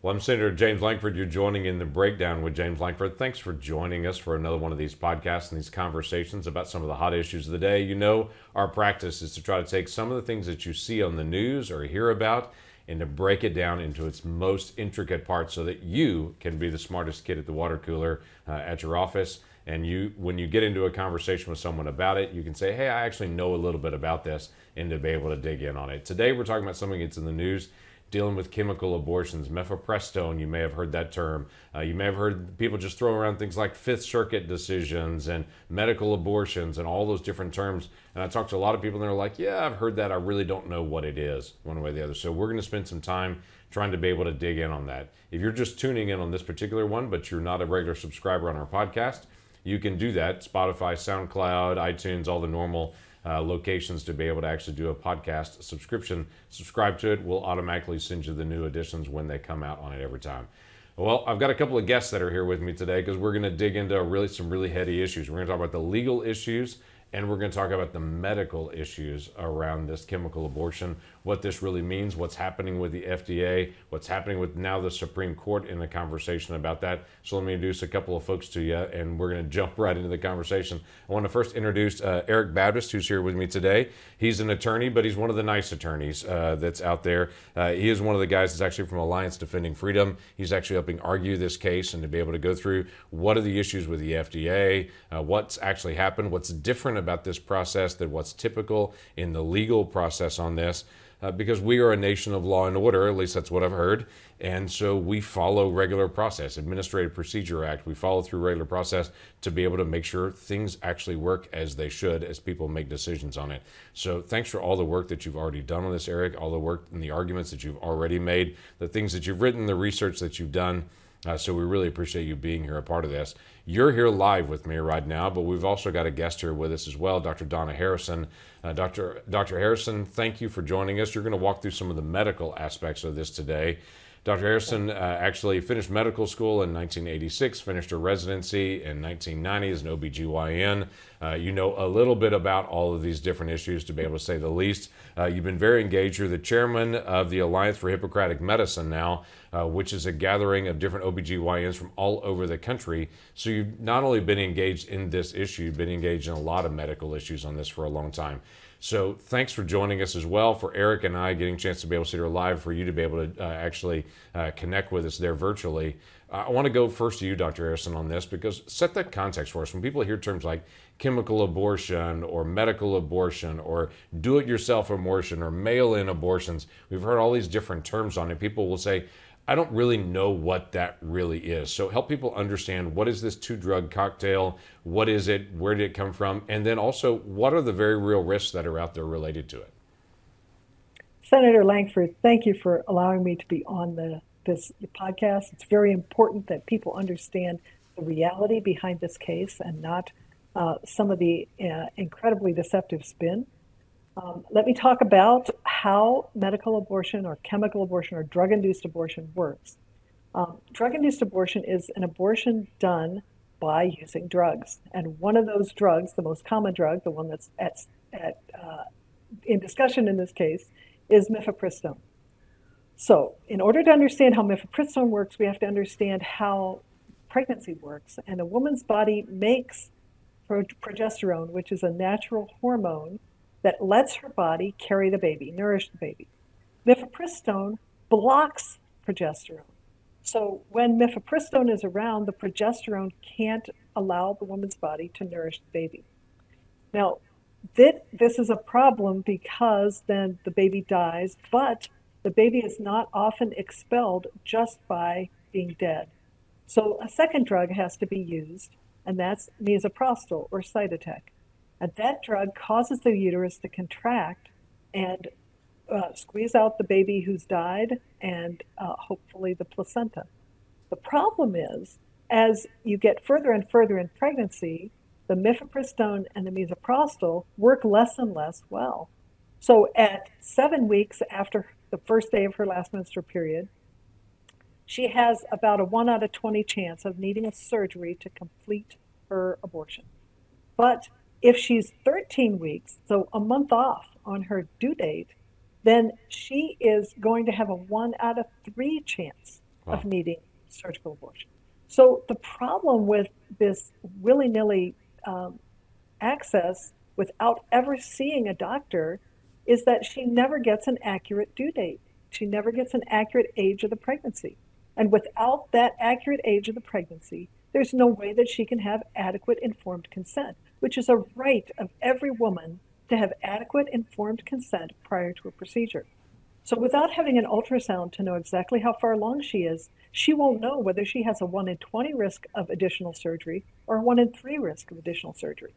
Well, I'm Senator James Lankford. You're joining in the breakdown with James Lankford. Thanks for joining us for another one of these podcasts and these conversations about some of the hot issues of the day. You know, our practice is to try to take some of the things that you see on the news or hear about and to break it down into its most intricate parts so that you can be the smartest kid at the water cooler uh, at your office. And you, when you get into a conversation with someone about it, you can say, "Hey, I actually know a little bit about this," and to be able to dig in on it. Today, we're talking about something that's in the news dealing with chemical abortions, mifepristone. You may have heard that term. Uh, you may have heard people just throw around things like Fifth Circuit decisions and medical abortions and all those different terms. And I talked to a lot of people, and they're like, "Yeah, I've heard that. I really don't know what it is, one way or the other." So we're going to spend some time trying to be able to dig in on that. If you're just tuning in on this particular one, but you're not a regular subscriber on our podcast, you can do that. Spotify, SoundCloud, iTunes, all the normal uh, locations to be able to actually do a podcast subscription. Subscribe to it. We'll automatically send you the new editions when they come out on it every time. Well, I've got a couple of guests that are here with me today because we're going to dig into really some really heady issues. We're going to talk about the legal issues and we're going to talk about the medical issues around this chemical abortion, what this really means, what's happening with the FDA, what's happening with now the Supreme Court in the conversation about that. So let me introduce a couple of folks to you, and we're going to jump right into the conversation. I want to first introduce uh, Erik Baptist, who's here with me today. He's an attorney, but he's one of the nice attorneys uh, that's out there. Uh, he is one of the guys that's actually from Alliance Defending Freedom. He's actually helping argue this case and to be able to go through what are the issues with the FDA, uh, what's actually happened, what's different about this process than what's typical in the legal process on this uh, because we are a nation of law and order, at least that's what I've heard. And so we follow regular process, Administrative Procedure Act. We follow through regular process to be able to make sure things actually work as they should as people make decisions on it. So thanks for all the work that you've already done on this, Erik, all the work and the arguments that you've already made, the things that you've written, the research that you've done. Uh, so we really appreciate you being here, a part of this. You're here live with me right now, but we've also got a guest here with us as well, Dr. Donna Harrison. Uh, Dr. Dr. Harrison, thank you for joining us. You're going to walk through some of the medical aspects of this today. Dr. Harrison uh, actually finished medical school in 1986, finished her residency in 1990 as an OBGYN. Uh, you know a little bit about all of these different issues, to be able to say the least. Uh, you've been very engaged. You're the chairman of the Alliance for Hippocratic Medicine now, uh, which is a gathering of different OBGYNs from all over the country. So you've not only been engaged in this issue, you've been engaged in a lot of medical issues on this for a long time. So thanks for joining us as well. For Erik and I getting a chance to be able to sit here live, for you to be able to uh, actually uh, connect with us there virtually. I want to go first to you, Dr. Harrison, on this because set that context for us. When people hear terms like chemical abortion or medical abortion or do it yourself abortion or mail in abortions, we've heard all these different terms on it. People will say, I don't really know what that really is. So help people understand what is this two drug cocktail? What is it? Where did it come from? And then also, what are the very real risks that are out there related to it? Senator Lankford, thank you for allowing me to be on the this podcast. It's very important that people understand the reality behind this case and not uh, some of the uh, incredibly deceptive spin. Um, let me talk about how medical abortion or chemical abortion or drug induced abortion works. Um, drug induced abortion is an abortion done by using drugs. And one of those drugs, the most common drug, the one that's at, at, uh, in discussion in this case, is mifepristone. So, in order to understand how mifepristone works, we have to understand how pregnancy works. And a woman's body makes progesterone, which is a natural hormone that lets her body carry the baby, nourish the baby. Mifepristone blocks progesterone. So when mifepristone is around, the progesterone can't allow the woman's body to nourish the baby. Now, this is a problem because then the baby dies, but the baby is not often expelled just by being dead. So a second drug has to be used, and that's misoprostol or Cytotec. That drug causes the uterus to contract and uh, squeeze out the baby who's died and uh, hopefully the placenta. The problem is, as you get further and further in pregnancy, the mifepristone and the misoprostol work less and less well. So at seven weeks after the first day of her last menstrual period, she has about a 1 out of 20 chance of needing a surgery to complete her abortion. But if she's 13 weeks, so a month off on her due date, then she is going to have a one out of three chance wow. of needing surgical abortion. So the problem with this willy nilly um, access without ever seeing a doctor is that she never gets an accurate due date. She never gets an accurate age of the pregnancy. And without that accurate age of the pregnancy, there's no way that she can have adequate informed consent, which is a right of every woman to have adequate informed consent prior to a procedure. So without having an ultrasound to know exactly how far along she is, she won't know whether she has a 1 in 20 risk of additional surgery or a 1 in 3 risk of additional surgery.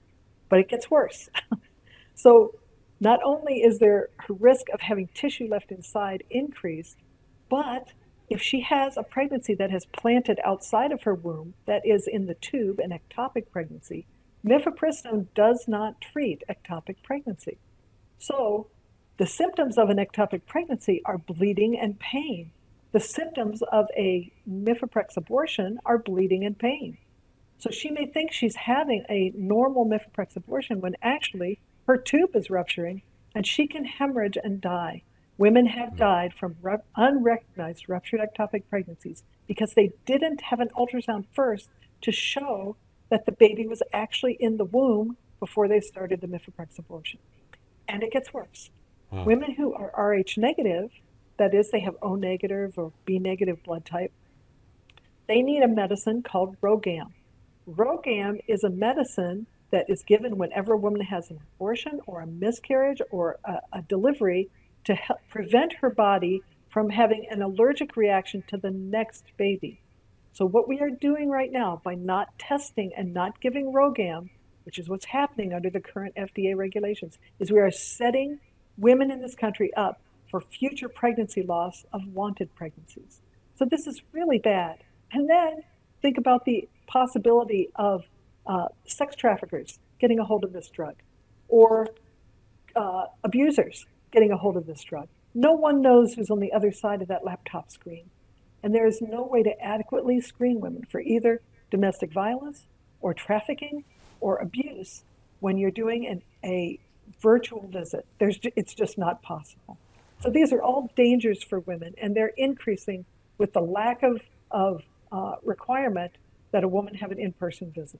But it gets worse. so not only is there her risk of having tissue left inside increased, but if she has a pregnancy that has planted outside of her womb, that is in the tube, an ectopic pregnancy, mifepristone does not treat ectopic pregnancy. So the symptoms of an ectopic pregnancy are bleeding and pain. The symptoms of a mifeprex abortion are bleeding and pain. So she may think she's having a normal mifeprex abortion when actually her tube is rupturing and she can hemorrhage and die. Women have mm-hmm. died from unrecognized ruptured ectopic pregnancies because they didn't have an ultrasound first to show that the baby was actually in the womb before they started the mifeprex abortion. And it gets worse. Wow. Women who are Rh negative that is, they have O negative or B negative blood type, they need a medicine called RhoGAM. RhoGAM is a medicine that is given whenever a woman has an abortion or a miscarriage or a, a delivery to help prevent her body from having an allergic reaction to the next baby. So, what we are doing right now by not testing and not giving RhoGAM, which is what's happening under the current FDA regulations, is we are setting women in this country up for future pregnancy loss of wanted pregnancies. So this is really bad. And then think about the possibility of uh, sex traffickers getting a hold of this drug or uh, abusers getting a hold of this drug. No one knows who's on the other side of that laptop screen. And there is no way to adequately screen women for either domestic violence or trafficking or abuse when you're doing an, a virtual visit. There's, it's just not possible. So these are all dangers for women, and they're increasing with the lack of, of uh, requirement that a woman have an in person visit.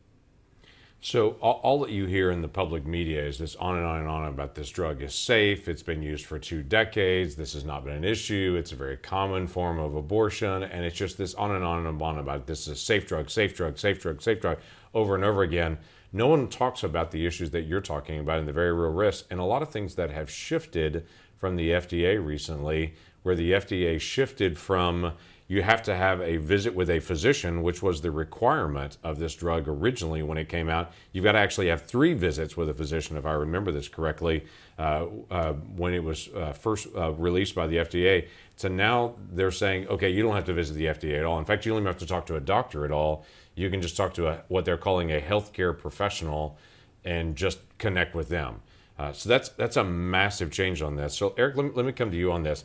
So all, all, that you hear in the public media is this on and on and on about this drug is safe. It's been used for two decades. This has not been an issue. It's a very common form of abortion, and it's just this on and on and on about this is a safe drug, safe drug, safe drug, safe drug, over and over again. No one talks about the issues that you're talking about and the very real risks, and a lot of things that have shifted from the FDA recently, where the FDA shifted from you have to have a visit with a physician, which was the requirement of this drug originally when it came out. You've got to actually have three visits with a physician, if I remember this correctly, uh, uh, when it was uh, first uh, released by the FDA. So now they're saying, okay, you don't have to visit the FDA at all. In fact, you don't even have to talk to a doctor at all. You can just talk to a, what they're calling a healthcare professional and just connect with them. Uh, so that's that's a massive change on this. So Erik, let me, let me come to you on this.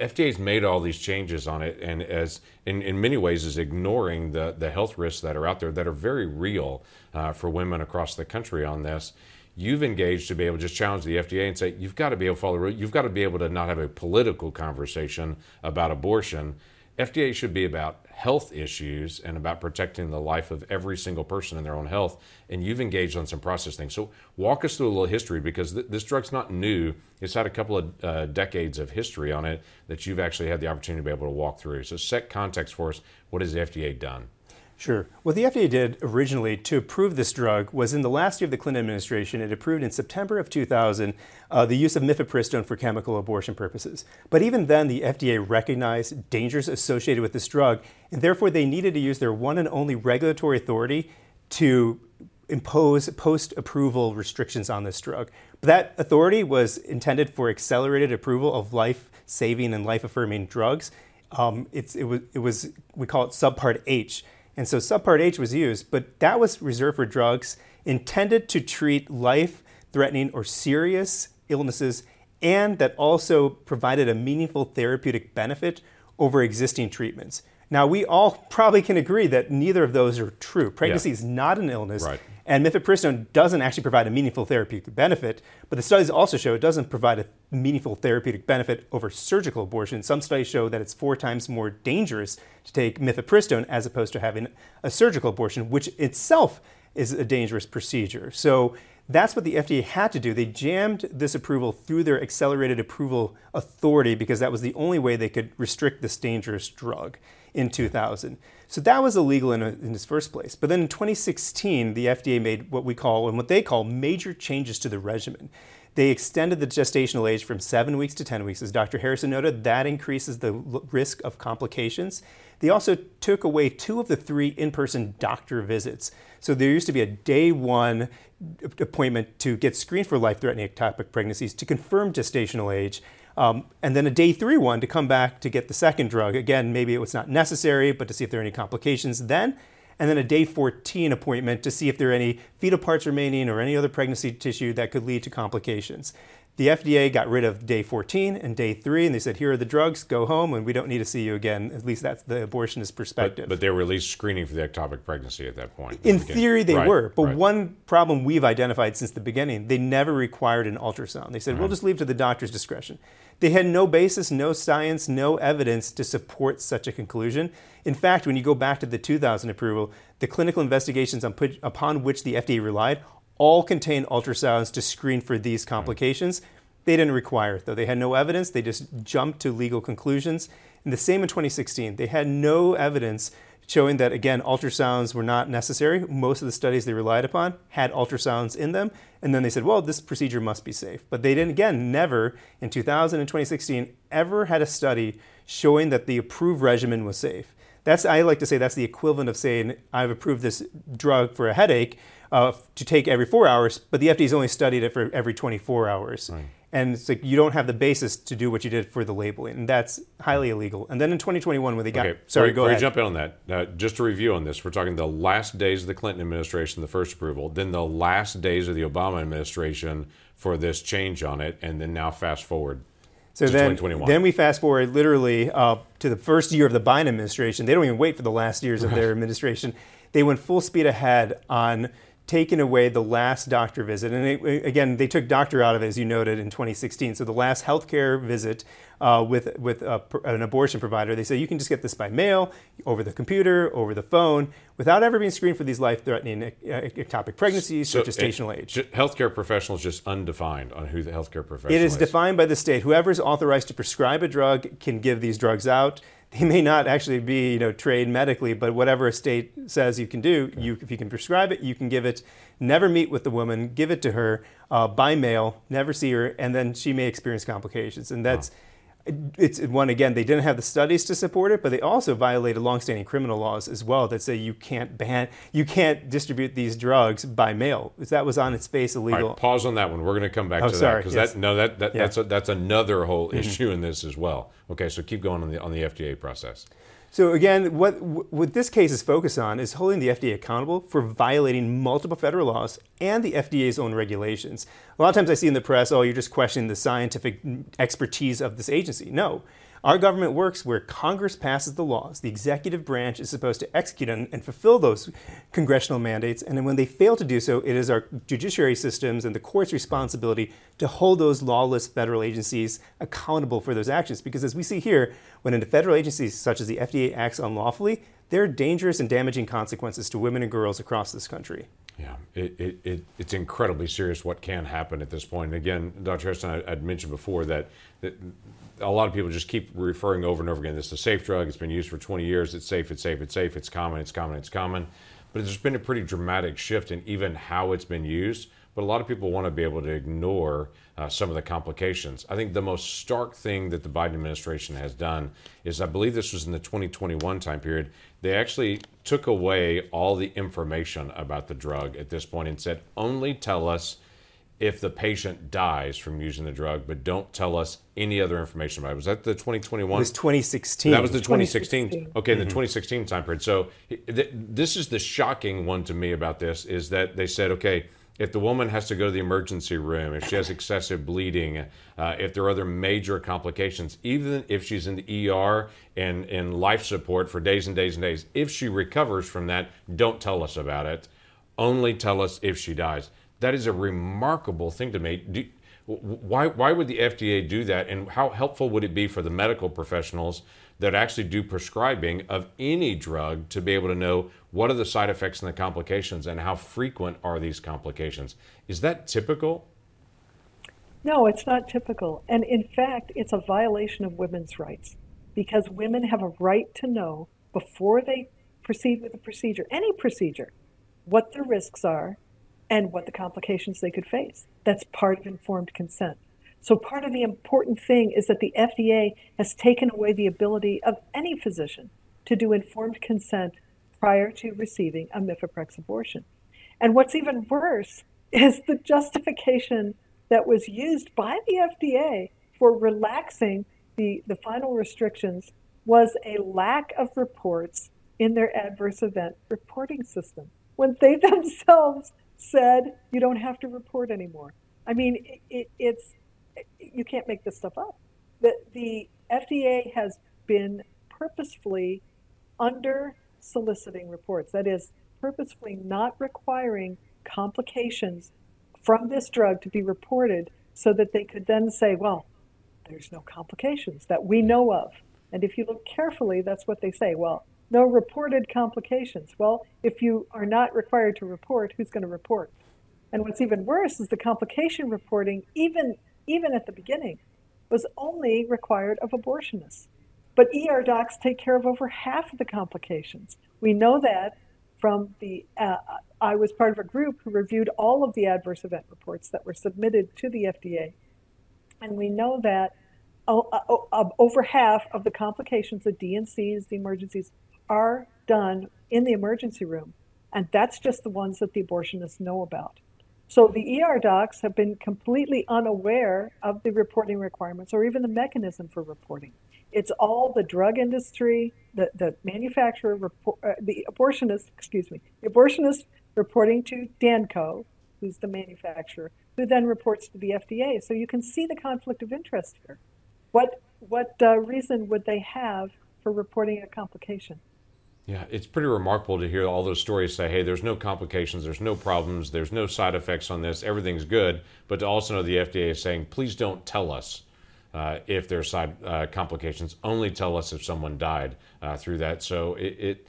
FDA's made all these changes on it, and as in, in many ways is ignoring the the health risks that are out there that are very real uh, for women across the country on this. You've engaged to be able to just challenge the FDA and say you've got to be able to follow. You've got to be able to not have a political conversation about abortion. FDA should be about health issues and about protecting the life of every single person in their own health. And you've engaged on some process things. So walk us through a little history because th- this drug's not new. It's had a couple of uh, decades of history on it that you've actually had the opportunity to be able to walk through. So set context for us. What has the FDA done? Sure. What the FDA did originally to approve this drug was in the last year of the Clinton administration, it approved in September of 2000 uh, the use of mifepristone for chemical abortion purposes. But even then, the FDA recognized dangers associated with this drug, and therefore they needed to use their one and only regulatory authority to impose post approval restrictions on this drug. But that authority was intended for accelerated approval of life saving and life affirming drugs. Um, it, was, it was, we call it Subpart H. And so Subpart H was used, but that was reserved for drugs intended to treat life threatening or serious illnesses and that also provided a meaningful therapeutic benefit over existing treatments. Now, we all probably can agree that neither of those are true. Pregnancy yeah. is not an illness. Right. And mifepristone doesn't actually provide a meaningful therapeutic benefit, but the studies also show it doesn't provide a meaningful therapeutic benefit over surgical abortion. Some studies show that it's four times more dangerous to take mifepristone as opposed to having a surgical abortion, which itself is a dangerous procedure. So that's what the FDA had to do. They jammed this approval through their accelerated approval authority because that was the only way they could restrict this dangerous drug in 2000. So that was illegal in, a, in its first place. But then in 2016, the FDA made what we call and what they call major changes to the regimen. They extended the gestational age from seven weeks to 10 weeks. As Dr. Harrison noted, that increases the risk of complications. They also took away two of the three in person doctor visits. So there used to be a day one appointment to get screened for life threatening ectopic pregnancies to confirm gestational age. Um, and then a day three one to come back to get the second drug. Again, maybe it was not necessary, but to see if there are any complications then. And then a day 14 appointment to see if there are any fetal parts remaining or any other pregnancy tissue that could lead to complications. The FDA got rid of day 14 and day three, and they said, here are the drugs, go home, and we don't need to see you again. At least that's the abortionist perspective. But, but they were at least screening for the ectopic pregnancy at that point. In theory, they right, were. But right. one problem we've identified since the beginning, they never required an ultrasound. They said, we'll mm-hmm. just leave to the doctor's discretion. They had no basis, no science, no evidence to support such a conclusion. In fact, when you go back to the 2000 approval, the clinical investigations on put, upon which the FDA relied all contain ultrasounds to screen for these hmm. complications. They didn't require it, though. They had no evidence. They just jumped to legal conclusions. And the same in 2016. They had no evidence showing that, again, ultrasounds were not necessary. Most of the studies they relied upon had ultrasounds in them. And then they said, well, this procedure must be safe. But they didn't, again, never in 2000 and 2016 ever had a study showing that the approved regimen was safe. That's, I like to say, that's the equivalent of saying, I've approved this drug for a headache uh, to take every four hours, but the FDA's only studied it for every 24 hours. Right. And it's like you don't have the basis to do what you did for the labeling, and that's highly illegal. And then in 2021, when they got Okay, sorry, before go you ahead. jump in on that, uh, just to review on this, we're talking the last days of the Clinton administration, the first approval, then the last days of the Obama administration for this change on it, and then now fast forward So then, then we fast forward literally uh, to the first year of the Biden administration. They don't even wait for the last years of their administration. They went full speed ahead on taking away the last doctor visit. And it, again, they took doctor out of it, as you noted, in 2016. So the last healthcare visit uh, with, with a, an abortion provider, they say you can just get this by mail, over the computer, over the phone, without ever being screened for these life-threatening ectopic pregnancies or gestational age. healthcare professionals just undefined on who the healthcare professional is. It is defined by the state. Whoever is authorized to prescribe a drug can give these drugs out. They may not actually be, you know, trained medically, but whatever a state says you can do, you, if you can prescribe it, you can give it. Never meet with the woman, give it to her uh, by mail, never see her, and then she may experience complications. And that's, it's one again. They didn't have the studies to support it, but they also violated longstanding criminal laws as well that say you can't ban, you can't distribute these drugs by mail. That was on its face illegal. right, pause on that one. We're going to come back Oh, to that because yes. that no that, that Yeah. that's a, that's another whole Mm-hmm. issue in this as well. Okay, so keep going on the on the FDA process. So again, what what this case is focused on is holding the FDA accountable for violating multiple federal laws and the FDA's own regulations. A lot of times I see in the press, "Oh, you're just questioning the scientific expertise of this agency." No. Our government works where Congress passes the laws. The executive branch is supposed to execute and, and fulfill those congressional mandates. And when they fail to do so, it is our judiciary systems and the court's responsibility to hold those lawless federal agencies accountable for those actions. Because as we see here, when a federal agency such as the FDA acts unlawfully, there are dangerous and damaging consequences to women and girls across this country. Yeah, it, it, it, it's incredibly serious what can happen at this point. And again, Dr. Harrison, I, I'd mentioned before that, that a lot of people just keep referring over and over again. This is a safe drug. It's been used for 20 years. It's safe. It's safe. It's safe. It's common. It's common. It's common. But there's been a pretty dramatic shift in even how it's been used. But a lot of people want to be able to ignore uh, some of the complications. I think the most stark thing that the Biden administration has done is, I believe this was in the 2021 time period, they actually took away all the information about the drug at this point and said, only tell us if the patient dies from using the drug, but don't tell us any other information about it. Was that the 2021? It was 2016. That was the 2016. 2016. Okay, the 2016 time period. So th- this is the shocking one to me about this is that they said, okay, if the woman has to go to the emergency room, if she has excessive bleeding, uh, if there are other major complications, even if she's in the ER and in life support for days and days and days, if she recovers from that, don't tell us about it. only tell us if she dies. That is a remarkable thing to me. Do, why, why would the FDA do that? And how helpful would it be for the medical professionals that actually do prescribing of any drug to be able to know what are the side effects and the complications and how frequent are these complications? Is that typical? No, it's not typical. And in fact, it's a violation of women's rights because women have a right to know before they proceed with a procedure, any procedure, what the risks are and what the complications they could face. That's part of informed consent. So, part of the important thing is that the FDA has taken away the ability of any physician to do informed consent prior to receiving a Mifeprex abortion. And what's even worse is the justification that was used by the FDA for relaxing the, the final restrictions was a lack of reports in their adverse event reporting system when they themselves said you don't have to report anymore. I mean, it, it, it's you can't make this stuff up. The, the FDA has been purposefully under soliciting reports. That is, purposefully not requiring complications from this drug to be reported so that they could then say, well, there's no complications that we know of. And if you look carefully, that's what they say. Well, no reported complications. Well, if you are not required to report, who's going to report? And what's even worse is the complication reporting, even even at the beginning, was only required of abortionists. But ER docs take care of over half of the complications. We know that from the, uh, I was part of a group who reviewed all of the adverse event reports that were submitted to the FDA. And we know that uh, uh, over half of the complications, the D&Cs, the emergencies, are done in the emergency room. And that's just the ones that the abortionists know about. So the ER docs have been completely unaware of the reporting requirements or even the mechanism for reporting. It's all the drug industry, the, the manufacturer, report, uh, the abortionist, excuse me, the abortionist reporting to Danco, who's the manufacturer, who then reports to the FDA. So you can see the conflict of interest here. What, what uh, reason would they have for reporting a complication? Yeah, it's pretty remarkable to hear all those stories say, hey, there's no complications, there's no problems, there's no side effects on this, everything's good. But to also know the FDA is saying, please don't tell us uh, if there's side uh, complications, only tell us if someone died uh, through that. So it, it,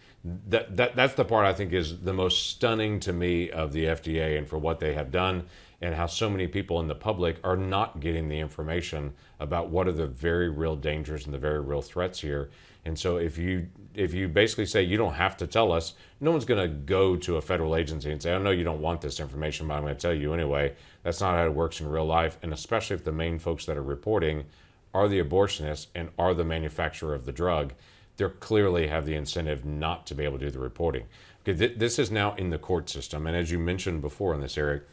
that, that, that's the part I think is the most stunning to me of the FDA and for what they have done and how so many people in the public are not getting the information about what are the very real dangers and the very real threats here. And so if you if you basically say you don't have to tell us, no one's going to go to a federal agency and say, "I know you don't want this information, but I'm going to tell you anyway." That's not how it works in real life, and especially if the main folks that are reporting are the abortionists and are the manufacturer of the drug, they clearly have the incentive not to be able to do the reporting. Okay, th- this is now in the court system, and as you mentioned before in this, Erik,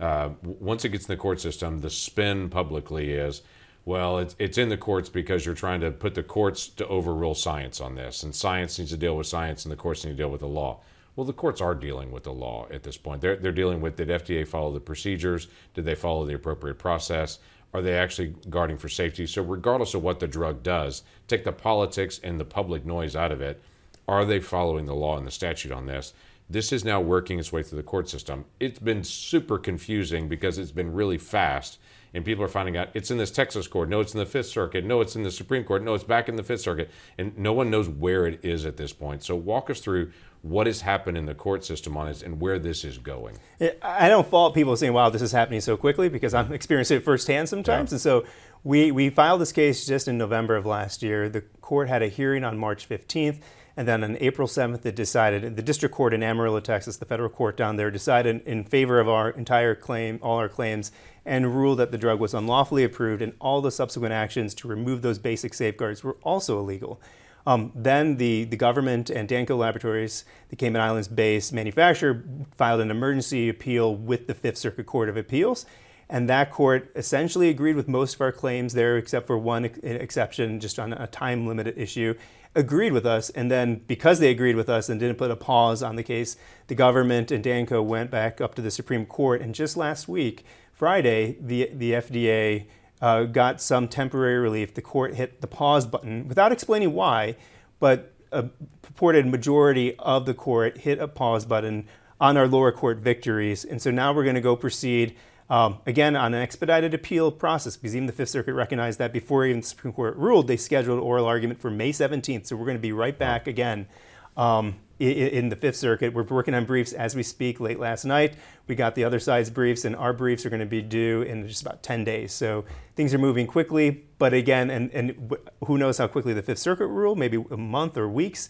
uh, once it gets in the court system, the spin publicly is well, it's, it's in the courts because you're trying to put the courts to overrule science on this, and science needs to deal with science, and the courts need to deal with the law. Well, the courts are dealing with the law at this point. They're, they're dealing with did FDA follow the procedures? Did they follow the appropriate process? Are they actually guarding for safety? So, regardless of what the drug does, take the politics and the public noise out of it. Are they following the law and the statute on this? This is now working its way through the court system. It's been super confusing because it's been really fast and people are finding out it's in this Texas court. No, it's in the Fifth Circuit. No, it's in the Supreme Court. No, it's back in the Fifth Circuit. And no one knows where it is at this point. So walk us through what has happened in the court system on this and where this is going. I don't fault people saying, wow, this is happening so quickly because I'm experiencing it firsthand sometimes. Yeah. And so we, we filed this case just in November of last year. The court had a hearing on March 15th. And then on April 7th, it decided, the district court in Amarillo, Texas, the federal court down there, decided in favor of our entire claim, all our claims, and ruled that the drug was unlawfully approved and all the subsequent actions to remove those basic safeguards were also illegal. Um, then the, the government and Danco Laboratories, the Cayman Islands based manufacturer, filed an emergency appeal with the Fifth Circuit Court of Appeals. And that court essentially agreed with most of our claims there, except for one exception, just on a time limited issue agreed with us. And then because they agreed with us and didn't put a pause on the case, the government and Danco went back up to the Supreme Court. And just last week, Friday, the, the FDA uh, got some temporary relief. The court hit the pause button without explaining why, but a purported majority of the court hit a pause button on our lower court victories. And so now we're going to go proceed um, again on an expedited appeal process because even the Fifth Circuit recognized that before even the Supreme Court ruled, they scheduled oral argument for May 17th. So we're going to be right back again. Um, in the Fifth Circuit. We're working on briefs as we speak. Late last night, we got the other side's briefs, and our briefs are going to be due in just about 10 days. So things are moving quickly. But again, and, and who knows how quickly the Fifth Circuit rule, maybe a month or weeks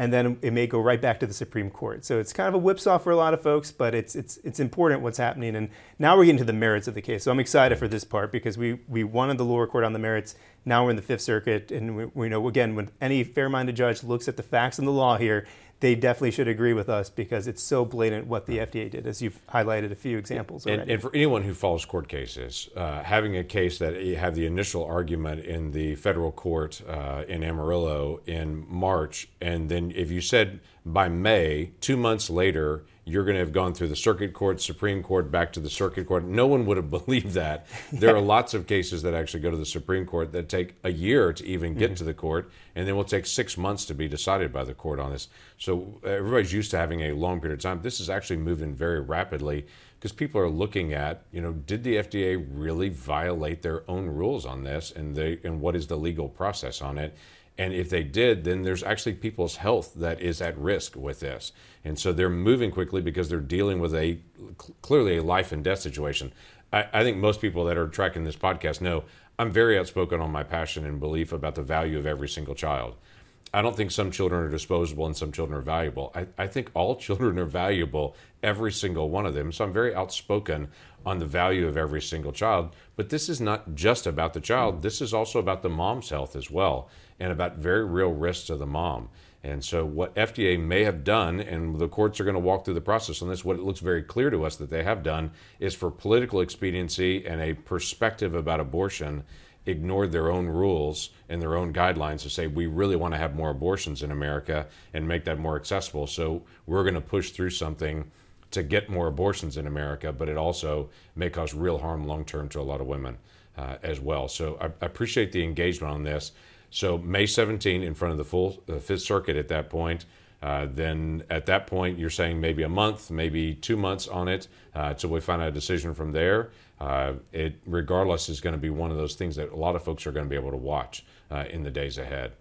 and then it may go right back to the Supreme Court. So it's kind of a whipsaw for a lot of folks, but it's it's it's important what's happening. And now we're getting to the merits of the case. So I'm excited for this part because we we wanted the lower court on the merits. Now we're in the Fifth Circuit, and we, we know again when any fair-minded judge looks at the facts and the law here, they definitely should agree with us because it's so blatant what the FDA did, as you've highlighted a few examples. And, and for anyone who follows court cases, uh, having a case that you have the initial argument in the federal court uh, in Amarillo in March, and then if you said by May, two months later, you're going to have gone through the circuit court, Supreme Court, back to the circuit court. No one would have believed that. There are lots of cases that actually go to the Supreme Court that take a year to even get mm-hmm. to the court, and then will take six months to be decided by the court on this. So everybody's used to having a long period of time. This is actually moving very rapidly because people are looking at, you know, did the FDA really violate their own rules on this, and they and what is the legal process on it? And if they did, then there's actually people's health that is at risk with this. And so they're moving quickly because they're dealing with a clearly a life and death situation. I, I think most people that are tracking this podcast know I'm very outspoken on my passion and belief about the value of every single child. I don't think some children are disposable and some children are valuable. I, I think all children are valuable, every single one of them. So I'm very outspoken on the value of every single child. But this is not just about the child, this is also about the mom's health as well and about very real risks to the mom. And so, what FDA may have done, and the courts are going to walk through the process on this, what it looks very clear to us that they have done is for political expediency and a perspective about abortion, ignored their own rules and their own guidelines to say, we really want to have more abortions in America and make that more accessible. So, we're going to push through something to get more abortions in America, but it also may cause real harm long term to a lot of women uh, as well. So, I, I appreciate the engagement on this. So May 17 in front of the full uh, Fifth Circuit at that point. Uh, then at that point, you're saying maybe a month, maybe two months on it uh, until we find out a decision from there. Uh, it, regardless, is going to be one of those things that a lot of folks are going to be able to watch uh, in the days ahead.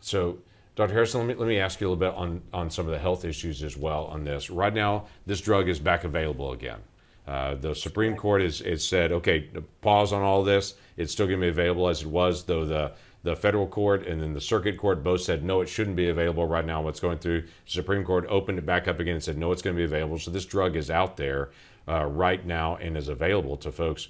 So, Dr. Harrison, let me, let me ask you a little bit on, on some of the health issues as well on this. Right now, this drug is back available again. Uh, the Supreme Court has, has said, okay, pause on all this. It's still going to be available as it was, though the the federal court and then the circuit court both said no, it shouldn't be available right now. What's going through The Supreme Court opened it back up again and said no, it's going to be available. So this drug is out there uh, right now and is available to folks.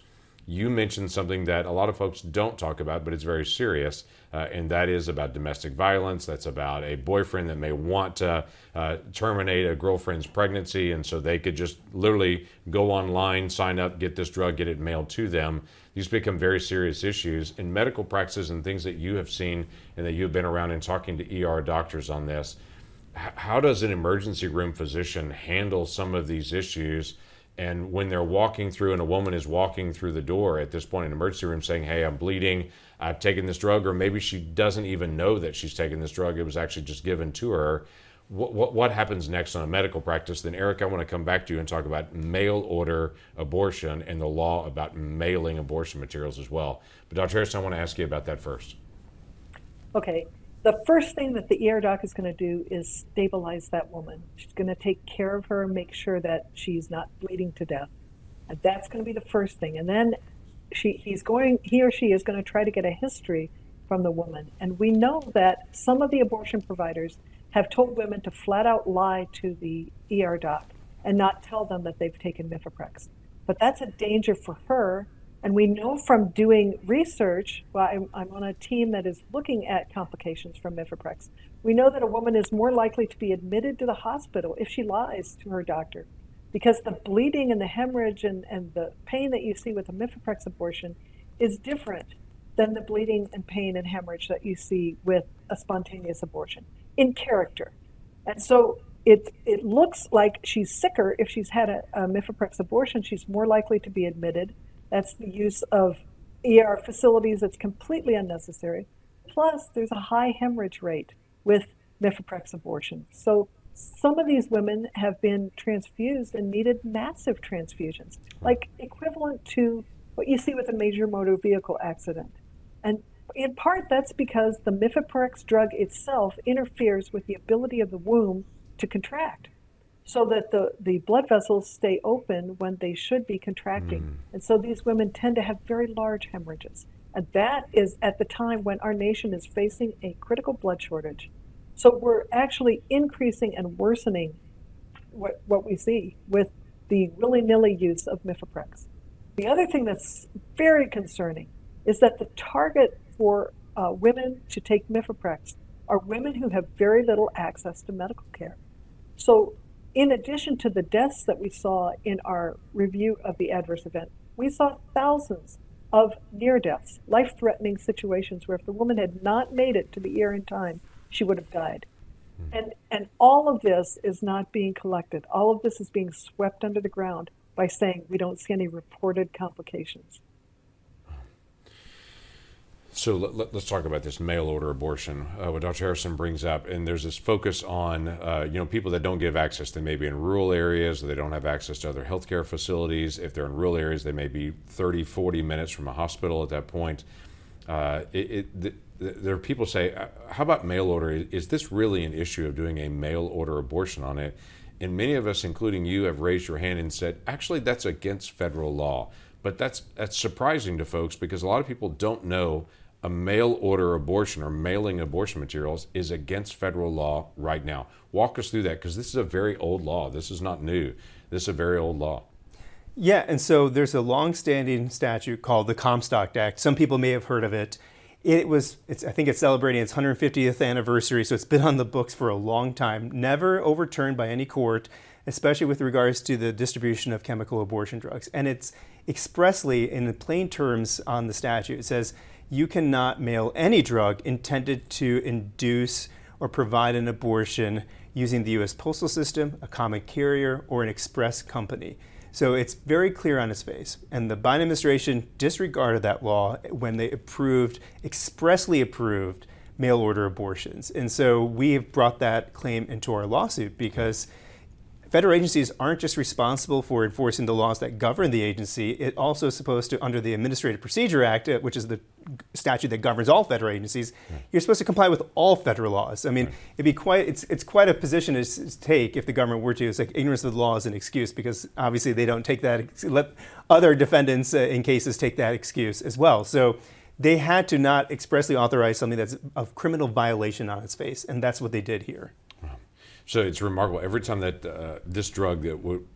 You mentioned something that a lot of folks don't talk about, but it's very serious, uh, and that is about domestic violence. That's about a boyfriend that may want to uh, terminate a girlfriend's pregnancy, and so they could just literally go online, sign up, get this drug, get it mailed to them these become very serious issues in medical practices and things that you have seen and that you've been around and talking to ER doctors on this. How does an emergency room physician handle some of these issues? And when they're walking through and a woman is walking through the door at this point in the emergency room saying, Hey, I'm bleeding, I've taken this drug, or maybe she doesn't even know that she's taken this drug, it was actually just given to her what, what, what happens next on a medical practice? Then, Erik, I want to come back to you and talk about mail order abortion and the law about mailing abortion materials as well. But, Dr. Harrison, I want to ask you about that first. Okay. The first thing that the ER doc is going to do is stabilize that woman. She's going to take care of her, make sure that she's not bleeding to death. And that's going to be the first thing. And then she, he's going, he or she is going to try to get a history from the woman. And we know that some of the abortion providers have told women to flat out lie to the ER doc and not tell them that they've taken Mifeprex. But that's a danger for her. And we know from doing research, well, I'm, I'm on a team that is looking at complications from Mifeprex. We know that a woman is more likely to be admitted to the hospital if she lies to her doctor because the bleeding and the hemorrhage and, and the pain that you see with a Mifeprex abortion is different than the bleeding and pain and hemorrhage that you see with a spontaneous abortion in character. And so it, it looks like she's sicker if she's had a, a Mifeprex abortion. She's more likely to be admitted. That's the use of ER facilities that's completely unnecessary. Plus, there's a high hemorrhage rate with Mifeprex abortion. So some of these women have been transfused and needed massive transfusions, like equivalent to what you see with a major motor vehicle accident. And in part, that's because the mifeprex drug itself interferes with the ability of the womb to contract so that the, the blood vessels stay open when they should be contracting. Mm. And so these women tend to have very large hemorrhages. And that is at the time when our nation is facing a critical blood shortage. So we're actually increasing and worsening what, what we see with the willy nilly use of mifeprex. The other thing that's very concerning is that the target for uh, women to take mifeprex are women who have very little access to medical care. So, in addition to the deaths that we saw in our review of the adverse event, we saw thousands of near deaths, life threatening situations where if the woman had not made it to the ER in time, she would have died. Mm. And, and all of this is not being collected. All of this is being swept under the ground by saying we don't see any reported complications. So let, us talk about this mail order abortion. Uh, what Dr. Harrison brings up, and there's this focus on uh, you know people that don't give access. They may be in rural areas, they don't have access to other healthcare facilities. If they're in rural areas, they may be 30, 40 minutes from a hospital at that point. Uh, it, it, the, there are people say, uh, how about mail order? Is this really an issue of doing a mail order abortion on it? And many of us, including you, have raised your hand and said, actually, that's against federal law. But that's that's surprising to folks because a lot of people don't know a mail order abortion or mailing abortion materials is against federal law right now. Walk us through that because this is a very old law. This is not new. This is a very old law. Yeah, and so there's a long-standing statute called the Comstock Act. Some people may have heard of it. It was, I think it's celebrating its 150th anniversary, so it's been on the books for a long time. Never overturned by any court, especially with regards to the distribution of chemical abortion drugs. And it's expressly, in the plain terms on the statute, it says you cannot mail any drug intended to induce or provide an abortion using the US postal system, a common carrier, or an express company. So it's very clear on its face. And the Biden administration disregarded that law when they approved, expressly approved, mail order abortions. And so we have brought that claim into our lawsuit because Federal agencies aren't just responsible for enforcing the laws that govern the agency. It also is supposed to, under the Administrative Procedure Act, uh, which is the statute that governs all federal agencies, you're supposed to comply with all federal laws. I mean, right. it'd be quite it's it's quite a position to take if the government were to. It's like ignorance of the law is an excuse because obviously they don't take that. Let other defendants uh, in cases take that excuse as well. So they had to not expressly authorize something that's a criminal violation on its face, and that's what they did here. So it's remarkable. Every time that uh, this drug that would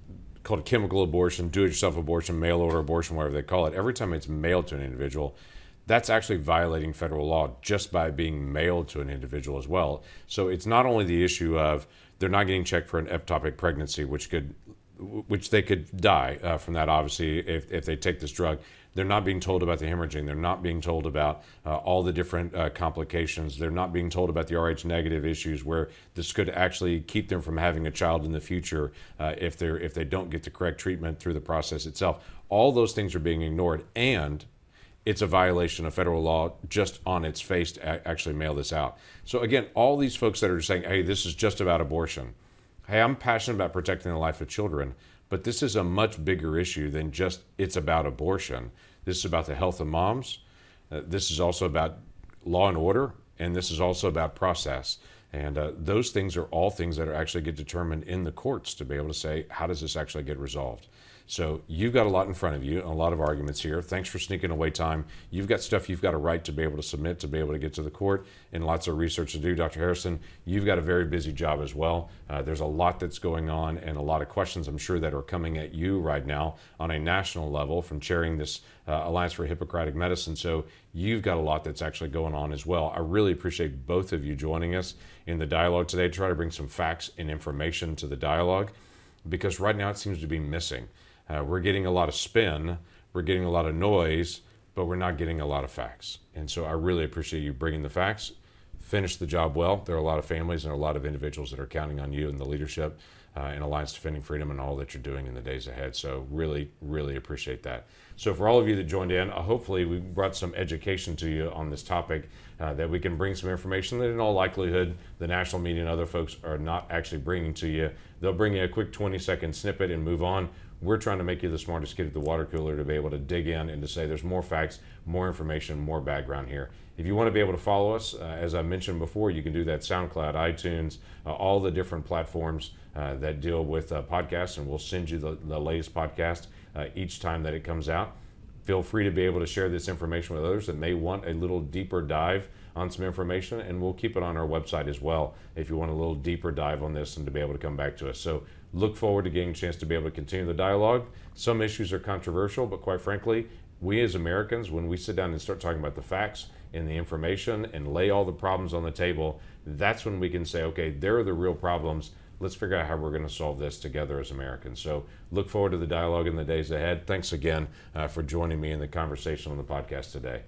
called chemical abortion, do-it-yourself abortion, mail order abortion, whatever they call it, every time it's mailed to an individual, that's actually violating federal law just by being mailed to an individual as well. So it's not only the issue of they're not getting checked for an ectopic pregnancy, which could which they could die uh, from that obviously if, if they take this drug they're not being told about the hemorrhaging. They're not being told about uh, all the different uh, complications. They're not being told about the Rh negative issues where this could actually keep them from having a child in the future uh, if they if they don't get the correct treatment through the process itself. All those things are being ignored, and it's a violation of federal law just on its face to actually mail this out. So again, all these folks that are saying, "Hey, this is just about abortion." Hey, I'm passionate about protecting the life of children. But this is a much bigger issue than just it's about abortion. This is about the health of moms. Uh, this is also about law and order, and this is also about process. And uh, those things are all things that are actually get determined in the courts to be able to say, how does this actually get resolved? So you've got a lot in front of you, a lot of arguments here. Thanks for sneaking away time. You've got stuff you've got a right to be able to submit to be able to get to the court, and lots of research to do. Dr. Harrison, you've got a very busy job as well. Uh, there's a lot that's going on, and a lot of questions I'm sure that are coming at you right now on a national level from chairing this uh, Alliance for Hippocratic Medicine. So you've got a lot that's actually going on as well. I really appreciate both of you joining us in the dialogue today to try to bring some facts and information to the dialogue because right now it seems to be missing. Uh, we're getting a lot of spin, we're getting a lot of noise, but we're not getting a lot of facts. And so I really appreciate you bringing the facts. Finish the job well. There are a lot of families and a lot of individuals that are counting on you and the leadership uh, in Alliance Defending Freedom and all that you're doing in the days ahead. So really, really appreciate that. So for all of you that joined in, uh, hopefully we brought some education to you on this topic. uh, that we can bring some information that, in all likelihood, the national media and other folks are not actually bringing to you. They'll bring you a quick 20 second snippet and move on. We're trying to make you the smartest kid at the water cooler to be able to dig in and to say there's more facts, more information, more background here. If you want to be able to follow us, uh, as I mentioned before, you can do that SoundCloud, iTunes, uh, all the different platforms uh, that deal with uh, podcasts, and we'll send you the, the latest podcast uh, each time that it comes out. Feel free to be able to share this information with others that may want a little deeper dive on some information, and we'll keep it on our website as well if you want a little deeper dive on this and to be able to come back to us. So look forward to getting a chance to be able to continue the dialogue. Some issues are controversial, but quite frankly, we as Americans, when we sit down and start talking about the facts and the information and lay all the problems on the table, that's when we can say, okay, there are the real problems. Let's figure out how we're going to solve this together as Americans. So look forward to the dialogue in the days ahead. Thanks again uh, for joining me in the conversation on the podcast today.